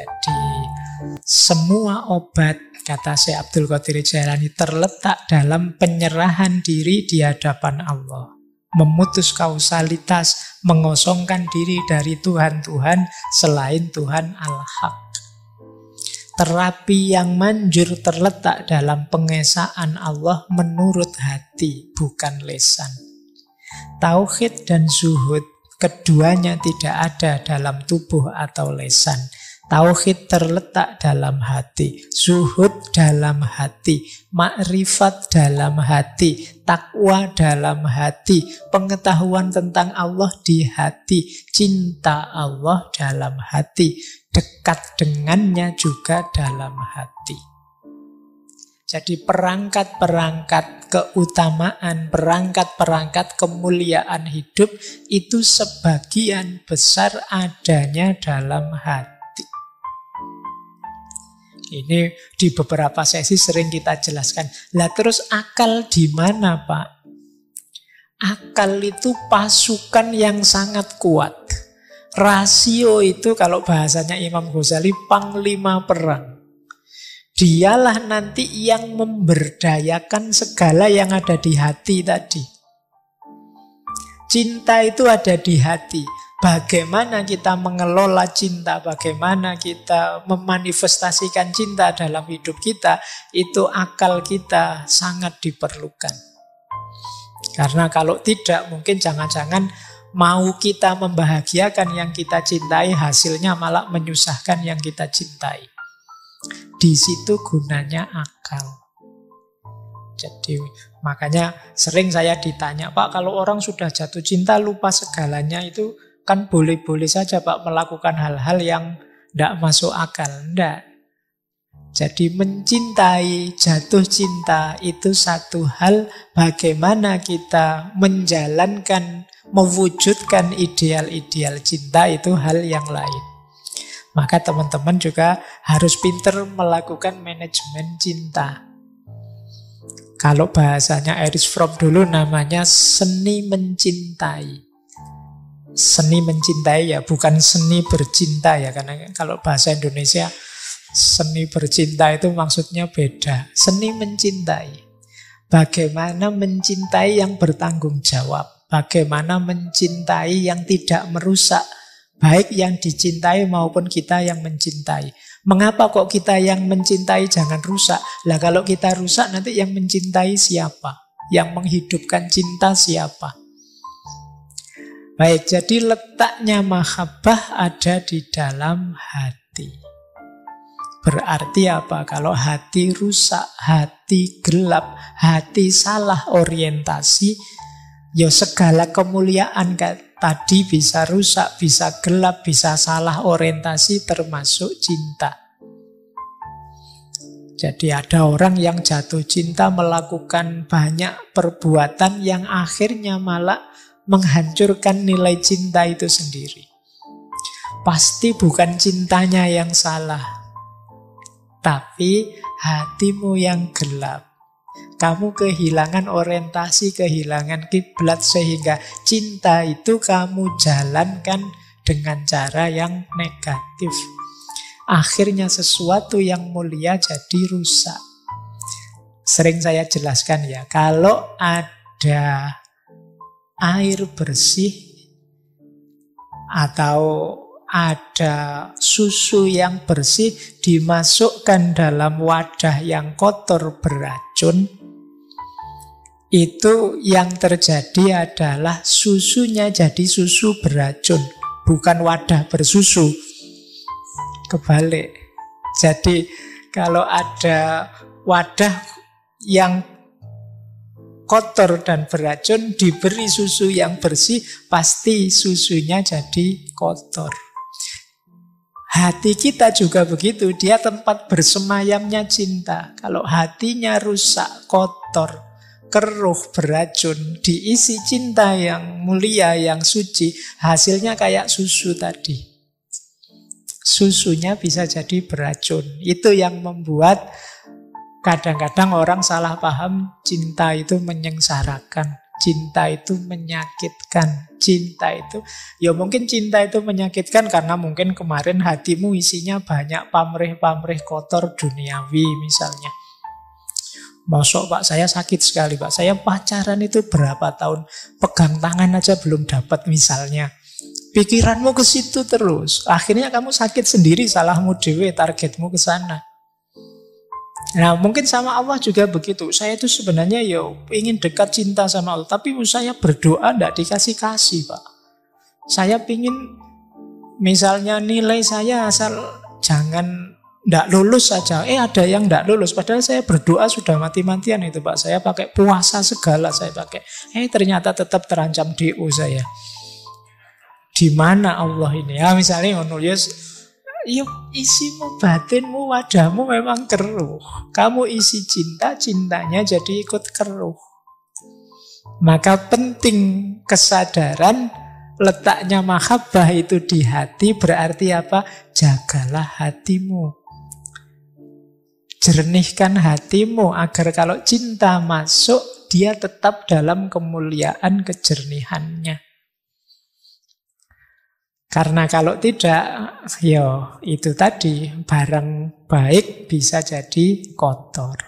Jadi semua obat kata Syekh Abdul Qadir Jailani terletak dalam penyerahan diri di hadapan Allah. Memutus kausalitas, mengosongkan diri dari Tuhan-Tuhan selain Tuhan Al-Haq. Terapi yang manjur terletak dalam pengesaan Allah menurut hati, bukan lesan. Tauhid dan zuhud Keduanya tidak ada dalam tubuh atau lesan. Tauhid terletak dalam hati, zuhud dalam hati, makrifat dalam hati, takwa dalam hati, pengetahuan tentang Allah di hati, cinta Allah dalam hati, dekat dengannya juga dalam hati. Jadi perangkat-perangkat keutamaan, perangkat-perangkat kemuliaan hidup itu sebagian besar adanya dalam hati. Ini di beberapa sesi sering kita jelaskan. Lah terus akal di mana, Pak? Akal itu pasukan yang sangat kuat. Rasio itu kalau bahasanya Imam Ghazali panglima perang. Dialah nanti yang memberdayakan segala yang ada di hati tadi. Cinta itu ada di hati. Bagaimana kita mengelola cinta, bagaimana kita memanifestasikan cinta dalam hidup kita, itu akal kita sangat diperlukan. Karena kalau tidak, mungkin jangan-jangan mau kita membahagiakan yang kita cintai, hasilnya malah menyusahkan yang kita cintai. Di situ gunanya akal. Jadi makanya sering saya ditanya, Pak kalau orang sudah jatuh cinta lupa segalanya itu kan boleh-boleh saja Pak melakukan hal-hal yang tidak masuk akal. Tidak. Jadi mencintai, jatuh cinta itu satu hal bagaimana kita menjalankan, mewujudkan ideal-ideal cinta itu hal yang lain. Maka teman-teman juga harus pinter melakukan manajemen cinta. Kalau bahasanya Erich Fromm dulu namanya seni mencintai. Seni mencintai ya, bukan seni bercinta ya. Karena kalau bahasa Indonesia seni bercinta itu maksudnya beda. Seni mencintai. Bagaimana mencintai yang bertanggung jawab. Bagaimana mencintai yang tidak merusak Baik yang dicintai maupun kita yang mencintai. Mengapa kok kita yang mencintai jangan rusak? Lah kalau kita rusak nanti yang mencintai siapa? Yang menghidupkan cinta siapa? Baik, jadi letaknya mahabbah ada di dalam hati. Berarti apa? Kalau hati rusak, hati gelap, hati salah orientasi, ya segala kemuliaan tadi bisa rusak, bisa gelap, bisa salah orientasi termasuk cinta. Jadi ada orang yang jatuh cinta melakukan banyak perbuatan yang akhirnya malah menghancurkan nilai cinta itu sendiri. Pasti bukan cintanya yang salah, tapi hatimu yang gelap. Kamu kehilangan orientasi, kehilangan kiblat sehingga cinta itu kamu jalankan dengan cara yang negatif. Akhirnya sesuatu yang mulia jadi rusak. Sering saya jelaskan ya, kalau ada air bersih atau ada susu yang bersih dimasukkan dalam wadah yang kotor beracun, itu yang terjadi adalah susunya jadi susu beracun, bukan wadah bersusu. Kebalik. Jadi kalau ada wadah yang kotor dan beracun diberi susu yang bersih, pasti susunya jadi kotor. Hati kita juga begitu, dia tempat bersemayamnya cinta. Kalau hatinya rusak, kotor, keruh, beracun, diisi cinta yang mulia, yang suci, hasilnya kayak susu tadi. Susunya bisa jadi beracun. Itu yang membuat kadang-kadang orang salah paham cinta itu menyengsarakan. cinta itu menyakitkan. Cinta itu, ya mungkin cinta itu menyakitkan karena mungkin kemarin hatimu isinya banyak pamrih-pamrih kotor duniawi misalnya. Masuk pak saya sakit sekali pak. Saya pacaran itu berapa tahun pegang tangan aja belum dapat misalnya. Pikiranmu ke situ terus. Akhirnya kamu sakit sendiri salahmu dewe targetmu ke sana. Nah mungkin sama Allah juga begitu. Saya itu sebenarnya ya ingin dekat cinta sama Allah. Tapi saya berdoa tidak dikasih-kasih Pak. Saya ingin misalnya nilai saya asal jangan tidak lulus saja. Eh ada yang tidak lulus. Padahal saya berdoa sudah mati-matian itu Pak. Saya pakai puasa segala saya pakai. Eh ternyata tetap terancam DO saya. Di mana Allah ini? Ya misalnya menulis ya isimu batinmu wadahmu memang keruh. Kamu isi cinta, cintanya jadi ikut keruh. Maka penting kesadaran letaknya mahabbah itu di hati berarti apa? Jagalah hatimu. Jernihkan hatimu agar kalau cinta masuk, dia tetap dalam kemuliaan kejernihannya. Karena kalau tidak, ya itu tadi, barang baik bisa jadi kotor.